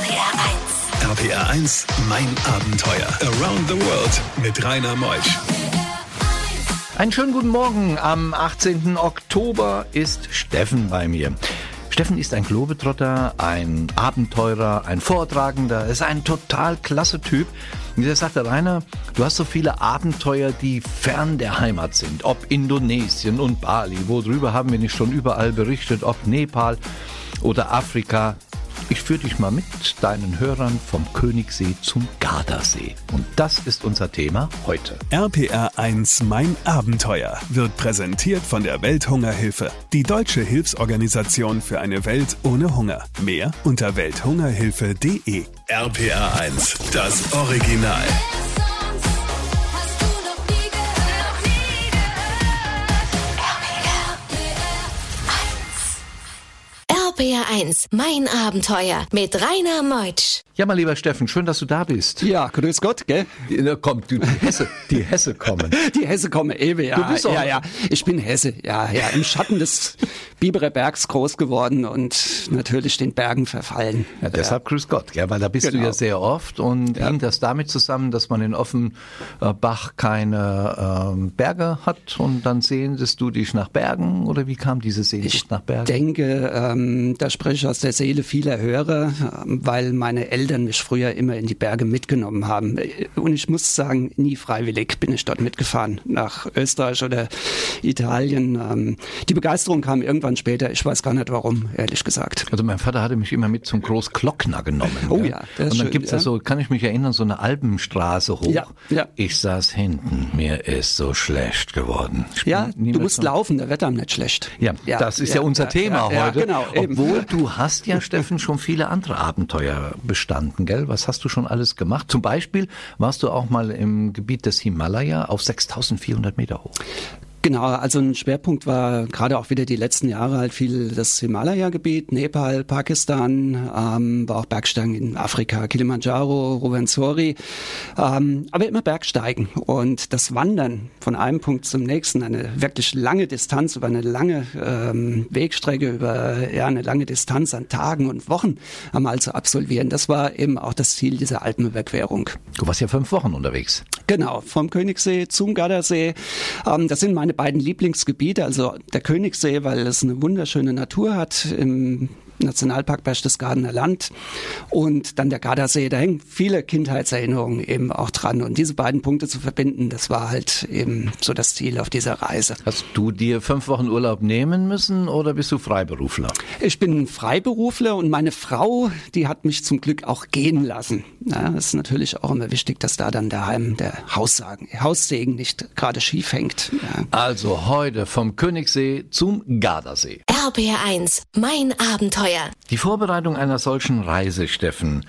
RPR 1. RPR 1, mein Abenteuer. Around the World mit Rainer Meusch. Einen schönen guten Morgen. Am 18. Oktober ist Steffen bei mir. Steffen ist ein Globetrotter, ein Abenteurer, ein Vortragender, ist ein total klasse Typ. Und der sagte, Rainer, du hast so viele Abenteuer, die fern der Heimat sind. Ob Indonesien und Bali, worüber haben wir nicht schon überall berichtet, ob Nepal oder Afrika. Ich führe dich mal mit deinen Hörern vom Königssee zum Gardasee. Und das ist unser Thema heute. RPR 1 Mein Abenteuer wird präsentiert von der Welthungerhilfe, die deutsche Hilfsorganisation für eine Welt ohne Hunger. Mehr unter welthungerhilfe.de. RPR 1, das Original. RPR 1, mein Abenteuer mit Rainer Meutsch. Ja, mein lieber Steffen, schön, dass du da bist. Ja, grüß Gott, gell? Na, komm, du, die Hesse, die Hesse kommen. Die Hesse kommen eben, ja. Du bist auch- ja, ja. Ich bin Hesse, ja, ja. Im Schatten des Biberer Bergs groß geworden und natürlich den Bergen verfallen. Ja, deshalb grüß Gott, ja, weil da bist du Genau. ja sehr oft und hängt das damit zusammen, dass man in Offenbach keine ähm, Berge hat und dann sehnest du dich nach Bergen oder wie kam diese Sehnsucht Ich nach Bergen? denke, ähm, da spreche ich aus der Seele vieler Hörer, ähm, weil meine Eltern mich früher immer in die Berge mitgenommen haben. Und ich muss sagen, nie freiwillig bin ich dort mitgefahren, nach Österreich oder Italien. Ähm, die Begeisterung kam irgendwann später, ich weiß gar nicht warum, ehrlich gesagt. Also mein Vater hatte mich immer mit zum Großglockner genommen. Oh gell? ja, das ist Und dann schön, gibt's ja ja. so, kann ich mich erinnern, so eine Alpenstraße hoch. Ja, ja. Ich saß hinten, mir ist so schlecht geworden. Ja, du musst laufen, der Wetter nicht schlecht. Ja, das ist ja, unser Thema ja, heute. Ja, genau, eben. Obwohl du hast ja, Steffen, schon viele andere Abenteuer bestanden, gell? Was hast du schon alles gemacht? Zum Beispiel warst du auch mal im Gebiet des Himalaya auf 6400 Meter hoch. Genau, also ein Schwerpunkt war gerade auch wieder die letzten Jahre halt viel das Himalaya-Gebiet, Nepal, Pakistan, ähm, war auch Bergsteigen in Afrika, Kilimanjaro, Ruwenzori, ähm, aber immer Bergsteigen und das Wandern von einem Punkt zum nächsten, eine wirklich lange Distanz über eine lange ähm, Wegstrecke, über ja, eine lange Distanz an Tagen und Wochen einmal zu absolvieren, das war eben auch das Ziel dieser Alpenüberquerung. Du warst ja fünf Wochen unterwegs. Genau, vom Königssee zum Gardasee. Ähm, das sind meine beiden Lieblingsgebiete. Also der Königssee, weil es eine wunderschöne Natur hat im Nationalpark Berchtesgadener Land und dann der Gardasee. Da hängen viele Kindheitserinnerungen eben auch dran. Und diese beiden Punkte zu verbinden, das war halt eben so das Ziel auf dieser Reise. Hast du dir fünf Wochen Urlaub nehmen müssen oder bist du Freiberufler? Ich bin Freiberufler und meine Frau, die hat mich zum Glück auch gehen lassen. Ja, das ist natürlich auch immer wichtig, dass da dann daheim der Haussagen, Haussegen nicht gerade schief hängt. Ja. Also heute vom Königssee zum Gardasee. RPR 1, mein Abenteuer. Die Vorbereitung einer solchen Reise, Steffen,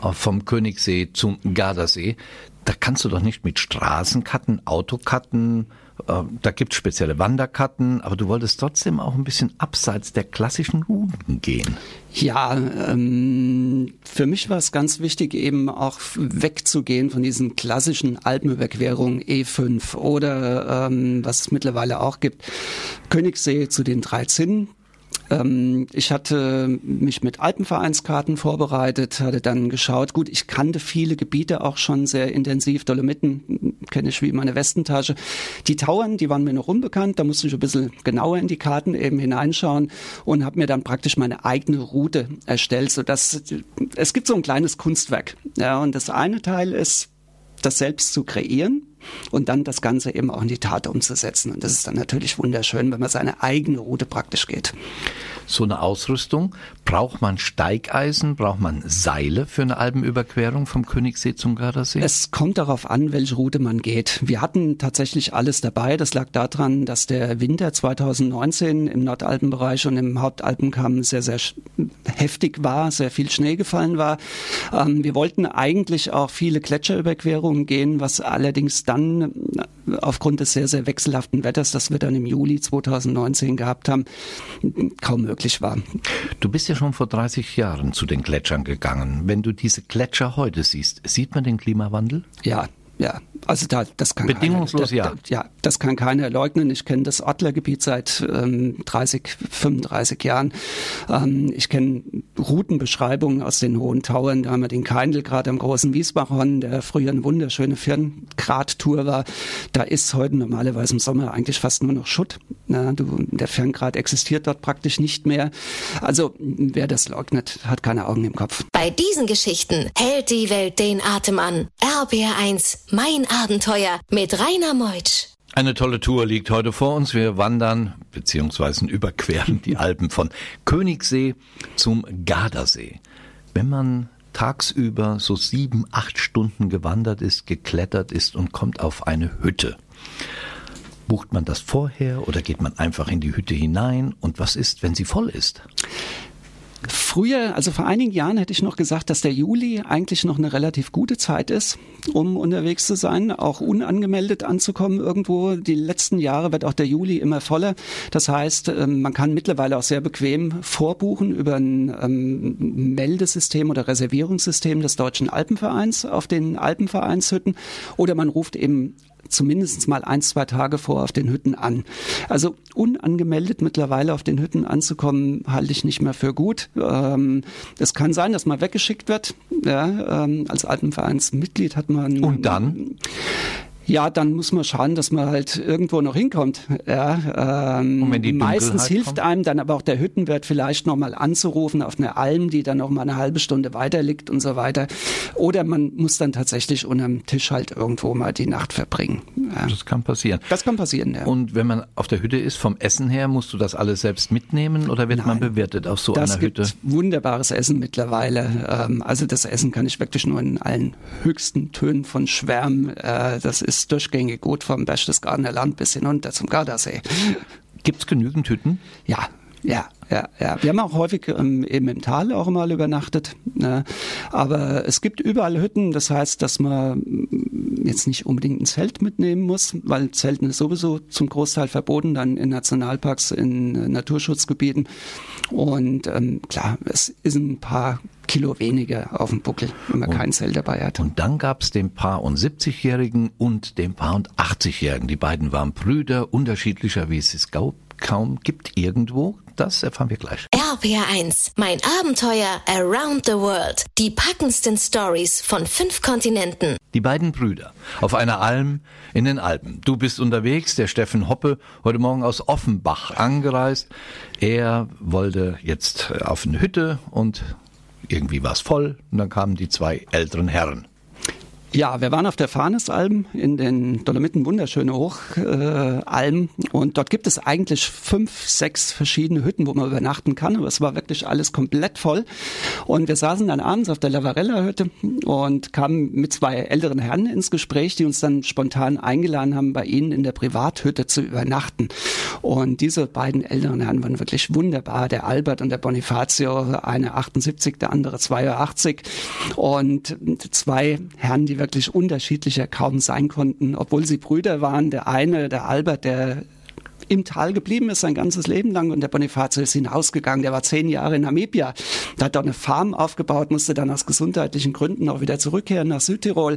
äh, vom Königssee zum Gardasee, da kannst du doch nicht mit Straßenkarten, Autokarten, äh, da gibt's spezielle Wanderkarten, aber du wolltest trotzdem auch ein bisschen abseits der klassischen Routen gehen. Ja, ähm, für mich war es ganz wichtig, eben auch wegzugehen von diesen klassischen Alpenüberquerungen E5 oder ähm, was es mittlerweile auch gibt, Königssee zu den drei Zinnen. Ähm, ich hatte mich mit Alpenvereinskarten vorbereitet, hatte dann geschaut, gut, ich kannte viele Gebiete auch schon sehr intensiv, Dolomiten kenne ich wie meine Westentasche. Die Tauern, die waren mir noch unbekannt, da musste ich ein bisschen genauer in die Karten eben hineinschauen und habe mir dann praktisch meine eigene Route erstellt, sodass es gibt so ein kleines Kunstwerk. Ja, und das eine Teil ist, das selbst zu kreieren und dann das Ganze eben auch in die Tat umzusetzen. Und das ist dann natürlich wunderschön, wenn man seine eigene Route praktisch geht. So eine Ausrüstung, braucht man Steigeisen, braucht man Seile für eine Alpenüberquerung vom Königssee zum Gardasee? Es kommt darauf an, welche Route man geht. Wir hatten tatsächlich alles dabei. Das lag daran, dass der Winter 2019 im Nordalpenbereich und im Hauptalpenkamm sehr, sehr heftig war, sehr viel Schnee gefallen war. Ähm, wir wollten eigentlich auch viele Gletscherüberquerungen gehen, was allerdings dann äh, aufgrund des sehr, sehr wechselhaften Wetters, das wir dann im Juli 2019 gehabt haben, kaum möglich war. Du bist ja schon vor 30 Jahren zu den Gletschern gegangen. Wenn du diese Gletscher heute siehst, sieht man den Klimawandel? Ja, ja, Also da, das kann bedingungslos keiner, ja. Da, ja, das kann keiner leugnen. Ich kenne das Ottlergebiet seit ähm, 30, 35 Jahren. Ähm, ich kenne Routenbeschreibungen aus den hohen Tauern. Da haben wir den Keindl gerade am großen Wiesbachhorn, der früher eine wunderschöne Ferngrad-Tour war. Da ist heute normalerweise im Sommer eigentlich fast nur noch Schutt. Na, du, der Ferngrad existiert dort praktisch nicht mehr. Also wer das leugnet, hat keine Augen im Kopf. Bei diesen Geschichten hält die Welt den Atem an. RBR1, mein Abenteuer mit Rainer Meutsch. Eine tolle Tour liegt heute vor uns. Wir wandern bzw. überqueren die Alpen von Königssee zum Gardasee. Wenn man tagsüber so sieben, acht Stunden gewandert ist, geklettert ist und kommt auf eine Hütte. Bucht man das vorher oder geht man einfach in die Hütte hinein? Und was ist, wenn sie voll ist? Früher, also vor einigen Jahren hätte ich noch gesagt, dass der Juli eigentlich noch eine relativ gute Zeit ist, um unterwegs zu sein, auch unangemeldet anzukommen irgendwo. Die letzten Jahre wird auch der Juli immer voller. Das heißt, ähm, man kann mittlerweile auch sehr bequem vorbuchen über ein ähm, Meldesystem oder Reservierungssystem des Deutschen Alpenvereins auf den Alpenvereinshütten oder man ruft eben zumindest mal ein, zwei Tage vor auf den Hütten an. Also unangemeldet mittlerweile auf den Hütten anzukommen, halte ich nicht mehr für gut. Ähm, es kann sein, dass man weggeschickt wird. Ja, ähm, als Alpenvereinsmitglied hat man. Und dann? Ja, dann muss man schauen, dass man halt irgendwo noch hinkommt. Ja, ähm, meistens hilft kommt? einem dann aber auch der Hüttenwirt vielleicht nochmal anzurufen auf eine Alm, die dann noch mal eine halbe Stunde weiter liegt und so weiter. Oder man muss dann tatsächlich unterm Tisch halt irgendwo mal die Nacht verbringen. Ja. Das kann passieren. Das kann passieren, ja. Und wenn man auf der Hütte ist, vom Essen her, musst du das alles selbst mitnehmen oder wird man Nein. bewirtet auf so das einer gibt Hütte? wunderbares Essen mittlerweile. Ähm, also das Essen kann ich wirklich nur in allen höchsten Tönen von schwärmen. Äh, das ist durchgängig gut vom Berchtesgadener Land bis hinunter zum Gardasee. Gibt es genügend Hütten? Ja, ja, ja, ja. Wir haben auch häufig ähm, eben im Tal auch mal übernachtet. Ne? Aber es gibt überall Hütten. Das heißt, dass man mm, jetzt nicht unbedingt ein Zelt mitnehmen muss, weil Zelten ist sowieso zum Großteil verboten, dann in Nationalparks, in äh, Naturschutzgebieten. Und ähm, klar, es ist ein paar Kilo weniger auf dem Buckel, wenn man kein Zelt dabei hat. Und dann gab es den Paar und 70-Jährigen und den Paar und 80-Jährigen. Die beiden waren Brüder, unterschiedlicher, wie es es gau- kaum gibt irgendwo. Das erfahren wir gleich. RPR1, mein Abenteuer around the world. Die packendsten Stories von fünf Kontinenten. Die beiden Brüder auf einer Alm in den Alpen. Du bist unterwegs, der Steffen Hoppe, heute Morgen aus Offenbach angereist. Er wollte jetzt auf eine Hütte und irgendwie war es voll und dann kamen die zwei älteren Herren. Ja, wir waren auf der Farnesalm in den Dolomiten, wunderschöne Hochalm. Äh, und dort gibt es eigentlich fünf, sechs verschiedene Hütten, wo man übernachten kann. Aber es war wirklich alles komplett voll. Und wir saßen dann abends auf der Lavarella-Hütte und kamen mit zwei älteren Herren ins Gespräch, die uns dann spontan eingeladen haben, bei ihnen in der Privathütte zu übernachten. Und diese beiden älteren Herren waren wirklich wunderbar. Der Albert und der Bonifacio, eine 78, der andere 82. Und zwei Herren, die wirklich unterschiedlicher kaum sein konnten, obwohl sie Brüder waren. Der eine, der Albert, der im Tal geblieben ist sein ganzes Leben lang und der Bonifazio ist hinausgegangen. Der war zehn Jahre in Namibia. Da hat dort eine Farm aufgebaut, musste dann aus gesundheitlichen Gründen auch wieder zurückkehren nach Südtirol.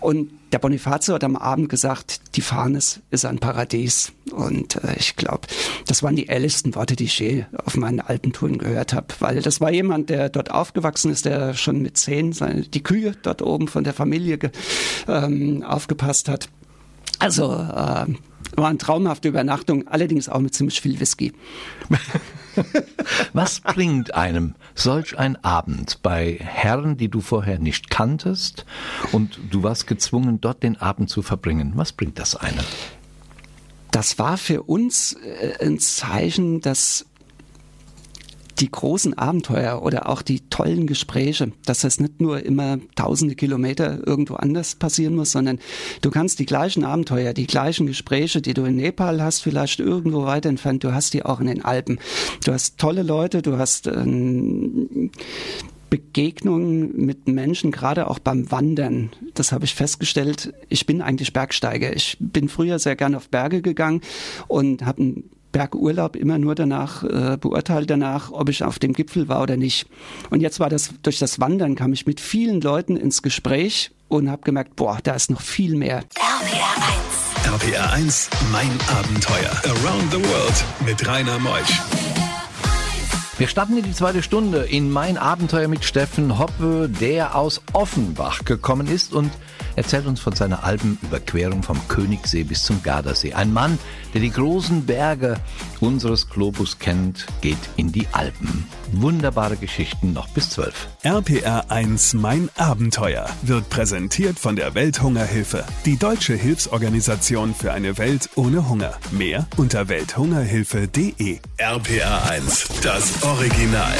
Und der Bonifazio hat am Abend gesagt, die Farnes ist ein Paradies. Und äh, ich glaube, das waren die ehrlichsten Worte, die ich je auf meinen Alpentouren gehört habe. Weil das war jemand, der dort aufgewachsen ist, der schon mit zehn seine, die Kühe dort oben von der Familie ähm, aufgepasst hat. Also äh, war eine traumhafte Übernachtung, allerdings auch mit ziemlich viel Whisky. Was bringt einem solch ein Abend bei Herren, die du vorher nicht kanntest und du warst gezwungen, dort den Abend zu verbringen? Was bringt das einem? Das war für uns äh, ein Zeichen, dass die großen Abenteuer oder auch die tollen Gespräche, dass das nicht nur immer tausende Kilometer irgendwo anders passieren muss, sondern du kannst die gleichen Abenteuer, die gleichen Gespräche, die du in Nepal hast, vielleicht irgendwo weiter entfernt, du hast die auch in den Alpen. Du hast tolle Leute, du hast ähm, Begegnungen mit Menschen, gerade auch beim Wandern. Das habe ich festgestellt. Ich bin eigentlich Bergsteiger. Ich bin früher sehr gern auf Berge gegangen und habe Bergurlaub immer nur danach äh, beurteilt danach, ob ich auf dem Gipfel war oder nicht. Und jetzt war das durch das Wandern kam ich mit vielen Leuten ins Gespräch und habe gemerkt, boah, da ist noch viel mehr. RPR 1. RPR 1, mein Abenteuer. Around the World mit Rainer Meusch. Wir starten in die zweite Stunde in mein Abenteuer mit Steffen Hoppe, der aus Offenbach gekommen ist und erzählt uns von seiner Alpenüberquerung vom Königssee bis zum Gardasee. Ein Mann, der die großen Berge unseres Globus kennt, geht in die Alpen. Wunderbare Geschichten noch bis zwölf. RPR 1 Mein Abenteuer wird präsentiert von der Welthungerhilfe, die deutsche Hilfsorganisation für eine Welt ohne Hunger. Mehr unter welthungerhilfe.de. RPR 1, das Original.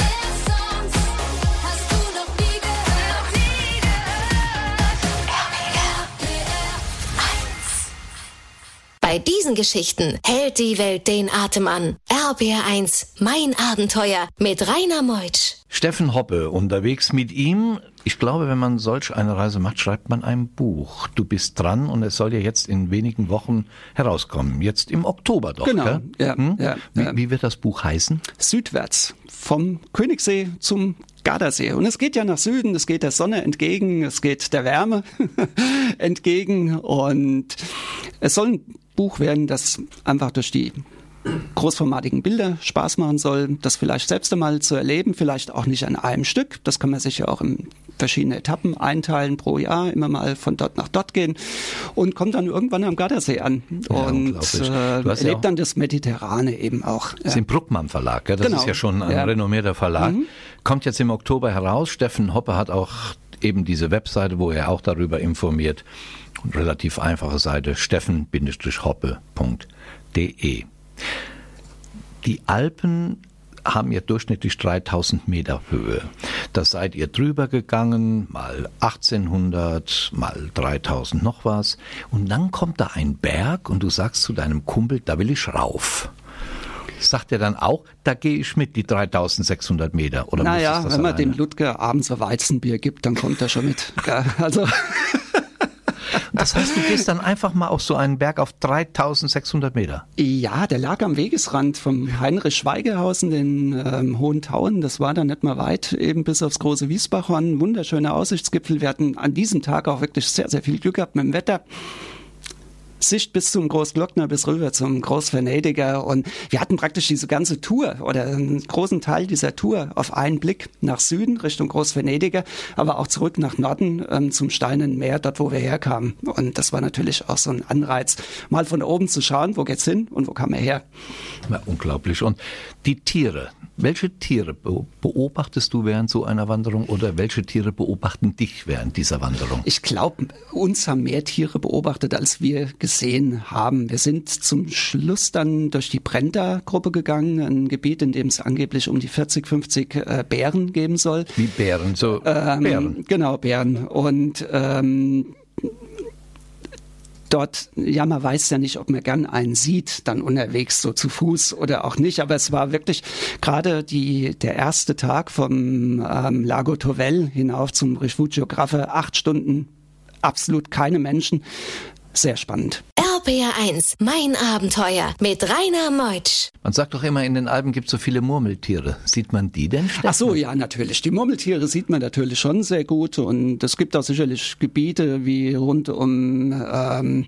Bei diesen Geschichten hält die Welt den Atem an. RBR1, mein Abenteuer mit Rainer Meutsch. Steffen Hoppe, unterwegs mit ihm. Ich glaube, wenn man solch eine Reise macht, schreibt man ein Buch. Du bist dran und es soll ja jetzt in wenigen Wochen herauskommen. Jetzt im Oktober doch. Genau, gell? ja, Hm? ja, wie, ja. wie wird das Buch heißen? Südwärts vom Königssee zum Gardasee. Und es geht ja nach Süden, es geht der Sonne entgegen, es geht der Wärme entgegen. Und es soll ein Buch werden, das einfach durch die großformatigen Bilder Spaß machen soll, das vielleicht selbst einmal zu erleben, vielleicht auch nicht an einem Stück. Das kann man sich ja auch in verschiedene Etappen einteilen pro Jahr, immer mal von dort nach dort gehen und kommt dann irgendwann am Gardasee an Ja, und äh, ja erlebt auch- dann das Mediterrane eben auch. Das ist im Bruckmann Verlag, gell? das Genau. ist ja schon ein Ja. Mhm. renommierter Verlag. Kommt jetzt im Oktober heraus. Steffen Hoppe hat auch eben diese Webseite, wo er auch darüber informiert. Relativ einfache Seite steffen-hoppe.de. Die Alpen haben ja durchschnittlich 3000 Meter Höhe. Da seid ihr drüber gegangen, mal 1800, mal 3000 noch was. Und dann kommt da ein Berg und du sagst zu deinem Kumpel, da will ich rauf. Sagt er dann auch, da gehe ich mit, die 3600 Meter? Oder Naja, wenn man alleine? dem Ludger abends ein Weizenbier gibt, dann kommt er schon mit. Ja, Das heißt, du gehst dann einfach mal auf so einen Berg auf 3600 Meter. ja, der lag am Wegesrand vom Heinrich Schweigehaus in ähm, Hohen Tauen. Das war dann nicht mal weit, eben bis aufs große Wiesbachhorn. Wunderschöner Aussichtsgipfel. Wir hatten an diesem Tag auch wirklich sehr, sehr viel Glück gehabt mit dem Wetter. Sicht bis zum Großglockner, bis rüber zum Großvenediger. Und wir hatten praktisch diese ganze Tour oder einen großen Teil dieser Tour auf einen Blick nach Süden Richtung Großvenediger, aber auch zurück nach Norden ähm, zum Steinen Meer, dort wo wir herkamen. Und das war natürlich auch so ein Anreiz, mal von oben zu schauen, wo geht's hin und wo kam er her. Ja, unglaublich. Und die Tiere, welche Tiere be- beobachtest du während so einer Wanderung oder welche Tiere beobachten dich während dieser Wanderung? Ich glaube, uns haben mehr Tiere beobachtet, als wir gesehen haben. Wir sind zum Schluss dann durch die Brenta-Gruppe gegangen, ein Gebiet, in dem es angeblich um die 40, 50 äh, Bären geben soll. Wie Bären, so Ähm, Bären. Genau, Bären. Und ähm, dort, ja, man weiß ja nicht, ob man gern einen sieht, dann unterwegs, so zu Fuß oder auch nicht. Aber es war wirklich gerade die, der erste Tag vom ähm, Lago Tovel hinauf zum Refugio Graffe, acht Stunden, absolut keine Menschen. Sehr spannend. RBR1, mein Abenteuer mit Rainer Meutsch. Man sagt doch immer, in den Alpen gibt es so viele Murmeltiere. Sieht man die denn? Ach so, ja, natürlich. Die Murmeltiere sieht man natürlich schon sehr gut und es gibt auch sicherlich Gebiete wie rund um ähm,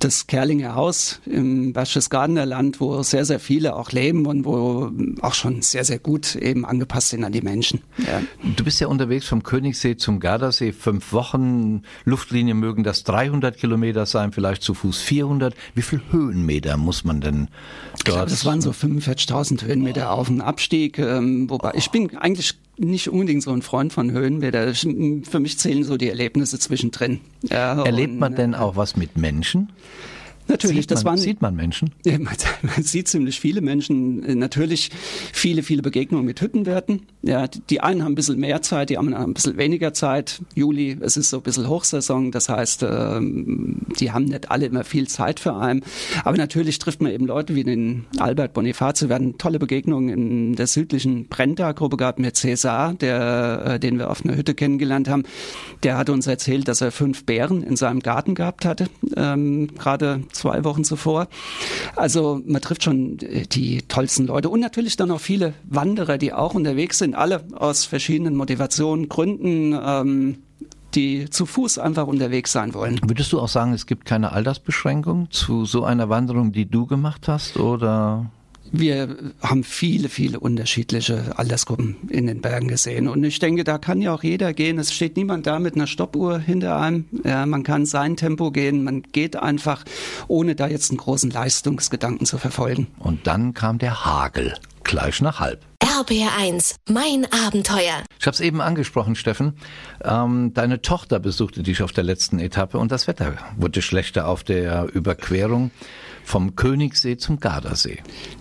das Kerlinger Haus im Berchtesgadener Land, wo sehr, sehr viele auch leben und wo auch schon sehr, sehr gut eben angepasst sind an die Menschen. Ja. Du bist ja unterwegs vom Königssee zum Gardasee, fünf Wochen. Luftlinie mögen das 300 Kilometer sein, vielleicht zu Fuß 400. Wie viel Höhenmeter muss man denn Ich glaube, dort? das waren so 45.000 Höhenmeter auf dem Abstieg. Ähm, wobei ich bin eigentlich nicht unbedingt so ein Freund von Höhenmeter. Für mich zählen so die Erlebnisse zwischendrin. Ja, Erlebt und, man denn auch was mit Menschen? Natürlich, sieht das man, waren sieht man Menschen? Man, man sieht ziemlich viele Menschen, äh, natürlich viele, viele Begegnungen mit Hüttenwerten. Ja, die- einen haben ein bisschen mehr Zeit, die anderen haben ein bisschen weniger Zeit. Juli, es ist so ein bisschen Hochsaison, das heißt, ähm, die haben nicht alle immer viel Zeit für einen. Aber natürlich trifft man eben Leute wie den Albert Bonifacio. Wir hatten tolle Begegnungen in der südlichen Brenta-Gruppe gehabt mit César, der, äh, den wir auf einer Hütte kennengelernt haben. Der hat uns erzählt, dass er fünf Bären in seinem Garten gehabt hatte, ähm, gerade zwei Wochen zuvor. Also man trifft schon äh, die tollsten Leute und natürlich dann auch viele Wanderer, die auch unterwegs sind, alle aus verschiedenen Motivationen, Gründen. Ähm, die zu Fuß einfach unterwegs sein wollen. Würdest du auch sagen, es gibt keine Altersbeschränkung zu so einer Wanderung, die du gemacht hast, oder? Wir haben viele, viele unterschiedliche Altersgruppen in den Bergen gesehen. Und ich denke, da kann ja auch jeder gehen. Es steht niemand da mit einer Stoppuhr hinter einem. Ja, man kann sein Tempo gehen. Man geht einfach, ohne da jetzt einen großen Leistungsgedanken zu verfolgen. Und dann kam der Hagel, gleich nach halb. RBR1, mein Abenteuer. Ich habe es eben angesprochen, Steffen. Ähm, deine Tochter besuchte dich auf der letzten Etappe und das Wetter wurde schlechter auf der Überquerung vom Königssee zum Gardasee.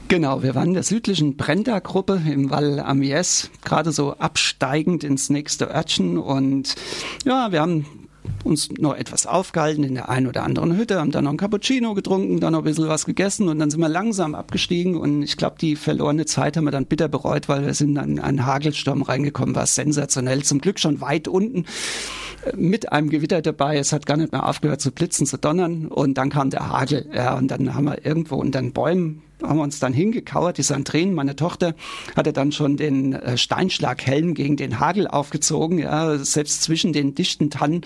Genau, wir waren in der südlichen Brenda-Gruppe im Val Amiens, gerade so absteigend ins nächste Örtchen und ja, wir haben uns noch etwas aufgehalten in der einen oder anderen Hütte, haben dann noch ein Cappuccino getrunken, dann noch ein bisschen was gegessen und dann sind wir langsam abgestiegen und ich glaube, die verlorene Zeit haben wir dann bitter bereut, weil wir sind in einen Hagelsturm reingekommen, war sensationell, zum Glück schon weit unten mit einem Gewitter dabei. Es hat gar nicht mehr aufgehört zu blitzen, zu donnern. Und dann kam der Hagel. Ja, und dann haben wir irgendwo unter den Bäumen haben wir uns dann hingekauert. Die Sandrine, meine Tochter, hatte dann schon den äh, Steinschlaghelm gegen den Hagel aufgezogen. Ja, selbst zwischen den dichten Tannen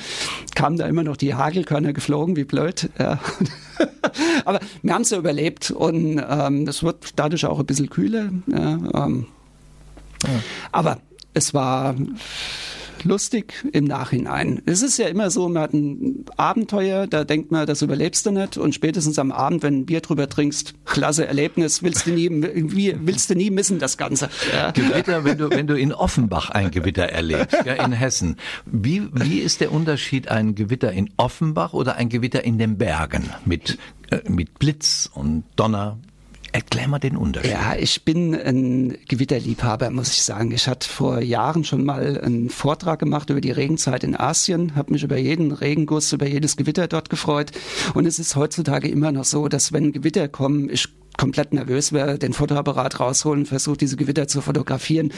kamen da immer noch die Hagelkörner geflogen, wie blöd. Ja. Aber wir haben es ja überlebt und ähm, es wird dadurch auch ein bisschen kühler. Ja, ähm. ja. Aber es war lustig im Nachhinein. Es ist ja immer so, man hat ein Abenteuer, da denkt man, das überlebst du nicht und spätestens am Abend, wenn ein Bier drüber trinkst, klasse Erlebnis, willst du nie, willst du nie missen, das Ganze. Ja. Gewitter, wenn du, wenn du in Offenbach ein Gewitter erlebst, ja, in Hessen. Wie, wie ist der Unterschied ein Gewitter in Offenbach oder ein Gewitter in den Bergen mit, äh, mit Blitz und Donner? Erklär mal den Unterschied. Ja, ich bin ein Gewitterliebhaber, muss ich sagen. Ich hatte vor Jahren schon mal einen Vortrag gemacht über die Regenzeit in Asien, habe mich über jeden Regenguss, über jedes Gewitter dort gefreut. Und es ist heutzutage immer noch so, dass wenn Gewitter kommen, ich komplett nervös wäre, den Fotoapparat rausholen, versucht diese Gewitter zu fotografieren.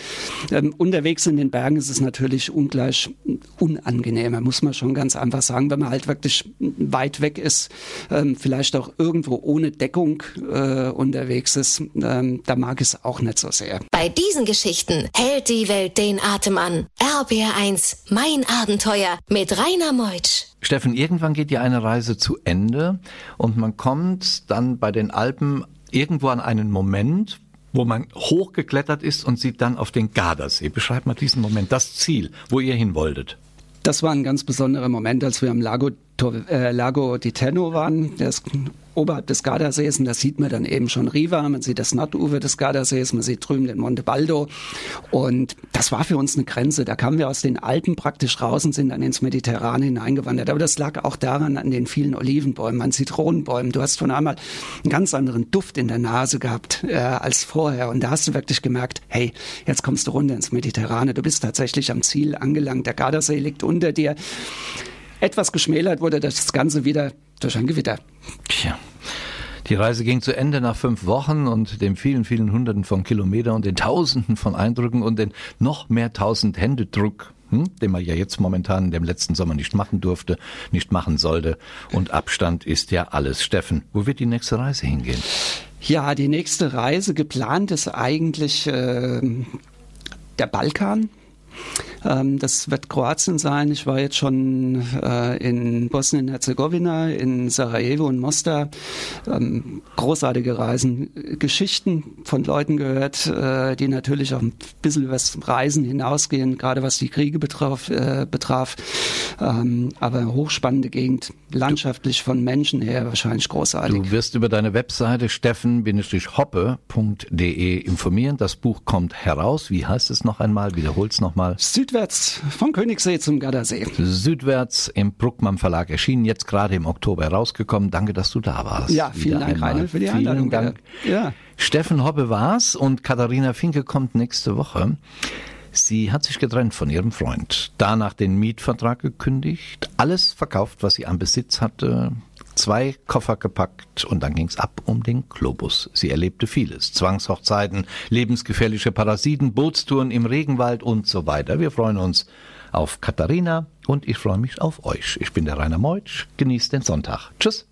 Ähm, unterwegs in den Bergen ist es natürlich ungleich unangenehmer, muss man schon ganz einfach sagen, wenn man halt wirklich weit weg ist, ähm, vielleicht auch irgendwo ohne Deckung äh, unterwegs ist, ähm, da mag ich es auch nicht so sehr. Bei diesen Geschichten hält die Welt den Atem an. RBR1, mein Abenteuer mit Rainer Meutsch. Steffen, irgendwann geht ja eine Reise zu Ende und man kommt dann bei den Alpen irgendwo an einen Moment, wo man hochgeklettert ist und sieht dann auf den Gardasee. Beschreibt mal diesen Moment, das Ziel, wo ihr hin wolltet. Das war ein ganz besonderer Moment, als wir am Lago, äh, Lago di Tenno waren. Der ist oberhalb des Gardasees und da sieht man dann eben schon Riva, man sieht das Nordufer des Gardasees, man sieht drüben den Monte Baldo und das war für uns eine Grenze. Da kamen wir aus den Alpen praktisch raus und sind dann ins Mediterrane hineingewandert. Aber das lag auch daran an den vielen Olivenbäumen, an Zitronenbäumen. Du hast von einmal einen ganz anderen Duft in der Nase gehabt äh, als vorher und da hast du wirklich gemerkt, hey, jetzt kommst du runter ins Mediterrane. Du bist tatsächlich am Ziel angelangt. Der Gardasee liegt unter dir. Etwas geschmälert wurde das Ganze wieder durch ein Gewitter. Tja. Die Reise ging zu Ende nach fünf Wochen und den vielen, vielen Hunderten von Kilometern und den Tausenden von Eindrücken und den noch mehr tausend Händedruck, hm, den man ja jetzt momentan in dem letzten Sommer nicht machen durfte, nicht machen sollte. Und Abstand ist ja alles. Steffen, wo wird die nächste Reise hingehen? Ja, die nächste Reise geplant ist eigentlich äh, der Balkan. Ähm, das wird Kroatien sein. Ich war jetzt schon äh, in Bosnien-Herzegowina, in Sarajevo und Mostar. Ähm, großartige Reisen, Geschichten von Leuten gehört, äh, die natürlich auch ein bisschen übers Reisen hinausgehen, gerade was die Kriege betraf. Äh, betraf. Ähm, aber hochspannende Gegend, landschaftlich von Menschen her wahrscheinlich großartig. Du wirst über deine Webseite steffen-hoppe.de informieren. Das Buch kommt heraus. Wie heißt es noch einmal? Wiederhol's noch mal. Süd südwärts vom Königssee zum Gardasee. Südwärts im Bruckmann Verlag erschienen, jetzt gerade im Oktober herausgekommen. Danke, dass du da warst. Ja, vielen Dank, Rainer, für die vielen Einladung. Dank. Ja. Steffen Hobbe war's und Katharina Finke kommt nächste Woche. Sie hat sich getrennt von ihrem Freund, danach den Mietvertrag gekündigt, alles verkauft, was sie an Besitz hatte, zwei Koffer gepackt und dann ging's ab um den Globus. Sie erlebte vieles. Zwangshochzeiten, lebensgefährliche Parasiten, Bootstouren im Regenwald und so weiter. Wir freuen uns auf Katharina und ich freue mich auf euch. Ich bin der Rainer Meutsch. Genießt den Sonntag. Tschüss.